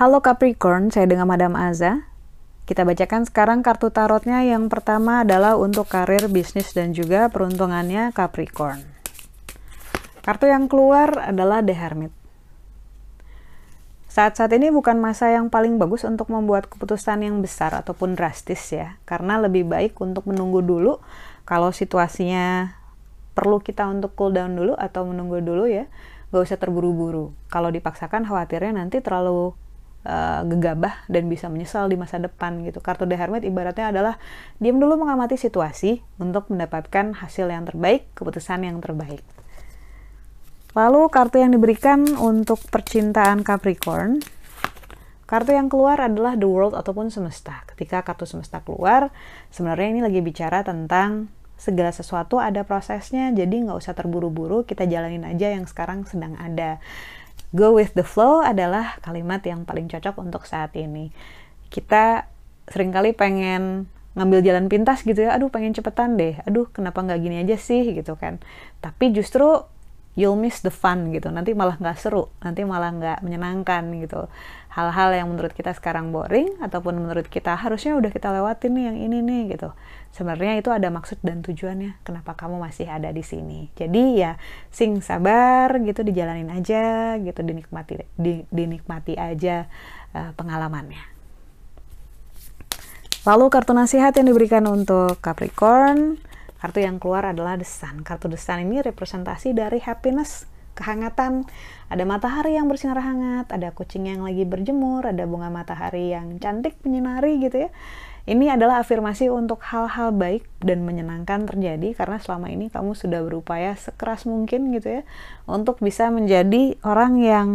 Halo Capricorn, saya dengan Madam Aza. Kita bacakan sekarang kartu tarotnya. Yang pertama adalah untuk karir, bisnis, dan juga peruntungannya Capricorn. Kartu yang keluar adalah The Hermit. Saat-saat ini bukan masa yang paling bagus untuk membuat keputusan yang besar ataupun drastis ya, karena lebih baik untuk menunggu dulu kalau situasinya perlu kita untuk cool down dulu atau menunggu dulu ya, gak usah terburu-buru. Kalau dipaksakan khawatirnya nanti terlalu uh, gegabah dan bisa menyesal di masa depan gitu. Kartu The Hermit ibaratnya adalah diam dulu mengamati situasi untuk mendapatkan hasil yang terbaik, keputusan yang terbaik. Lalu kartu yang diberikan untuk percintaan Capricorn, kartu yang keluar adalah The World ataupun semesta. Ketika kartu semesta keluar, sebenarnya ini lagi bicara tentang segala sesuatu ada prosesnya, jadi nggak usah terburu-buru, kita jalanin aja yang sekarang sedang ada go with the flow adalah kalimat yang paling cocok untuk saat ini. Kita sering kali pengen ngambil jalan pintas gitu ya, aduh pengen cepetan deh, aduh kenapa nggak gini aja sih gitu kan. Tapi justru you'll miss the fun gitu, nanti malah nggak seru, nanti malah nggak menyenangkan gitu. Hal-hal yang menurut kita sekarang boring ataupun menurut kita harusnya udah kita lewatin nih yang ini nih gitu. Sebenarnya itu ada maksud dan tujuannya kenapa kamu masih ada di sini. Jadi ya sing sabar gitu dijalanin aja gitu dinikmati di, dinikmati aja uh, pengalamannya. Lalu kartu nasihat yang diberikan untuk Capricorn kartu yang keluar adalah desan kartu desan ini representasi dari happiness kehangatan. Ada matahari yang bersinar hangat ada kucing yang lagi berjemur ada bunga matahari yang cantik menyinari gitu ya. Ini adalah afirmasi untuk hal-hal baik dan menyenangkan terjadi karena selama ini kamu sudah berupaya sekeras mungkin gitu ya untuk bisa menjadi orang yang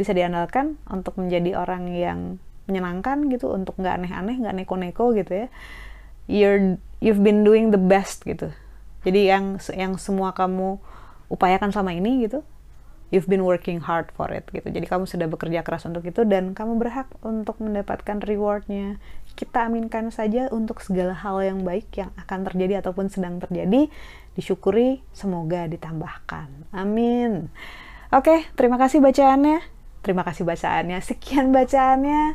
bisa diandalkan, untuk menjadi orang yang menyenangkan gitu, untuk nggak aneh-aneh, nggak neko-neko gitu ya. You're you've been doing the best gitu. Jadi yang yang semua kamu upayakan selama ini gitu, you've been working hard for it gitu. Jadi kamu sudah bekerja keras untuk itu dan kamu berhak untuk mendapatkan rewardnya. Kita aminkan saja untuk segala hal yang baik yang akan terjadi ataupun sedang terjadi, disyukuri semoga ditambahkan. Amin. Oke, terima kasih bacaannya. Terima kasih bacaannya. Sekian bacaannya.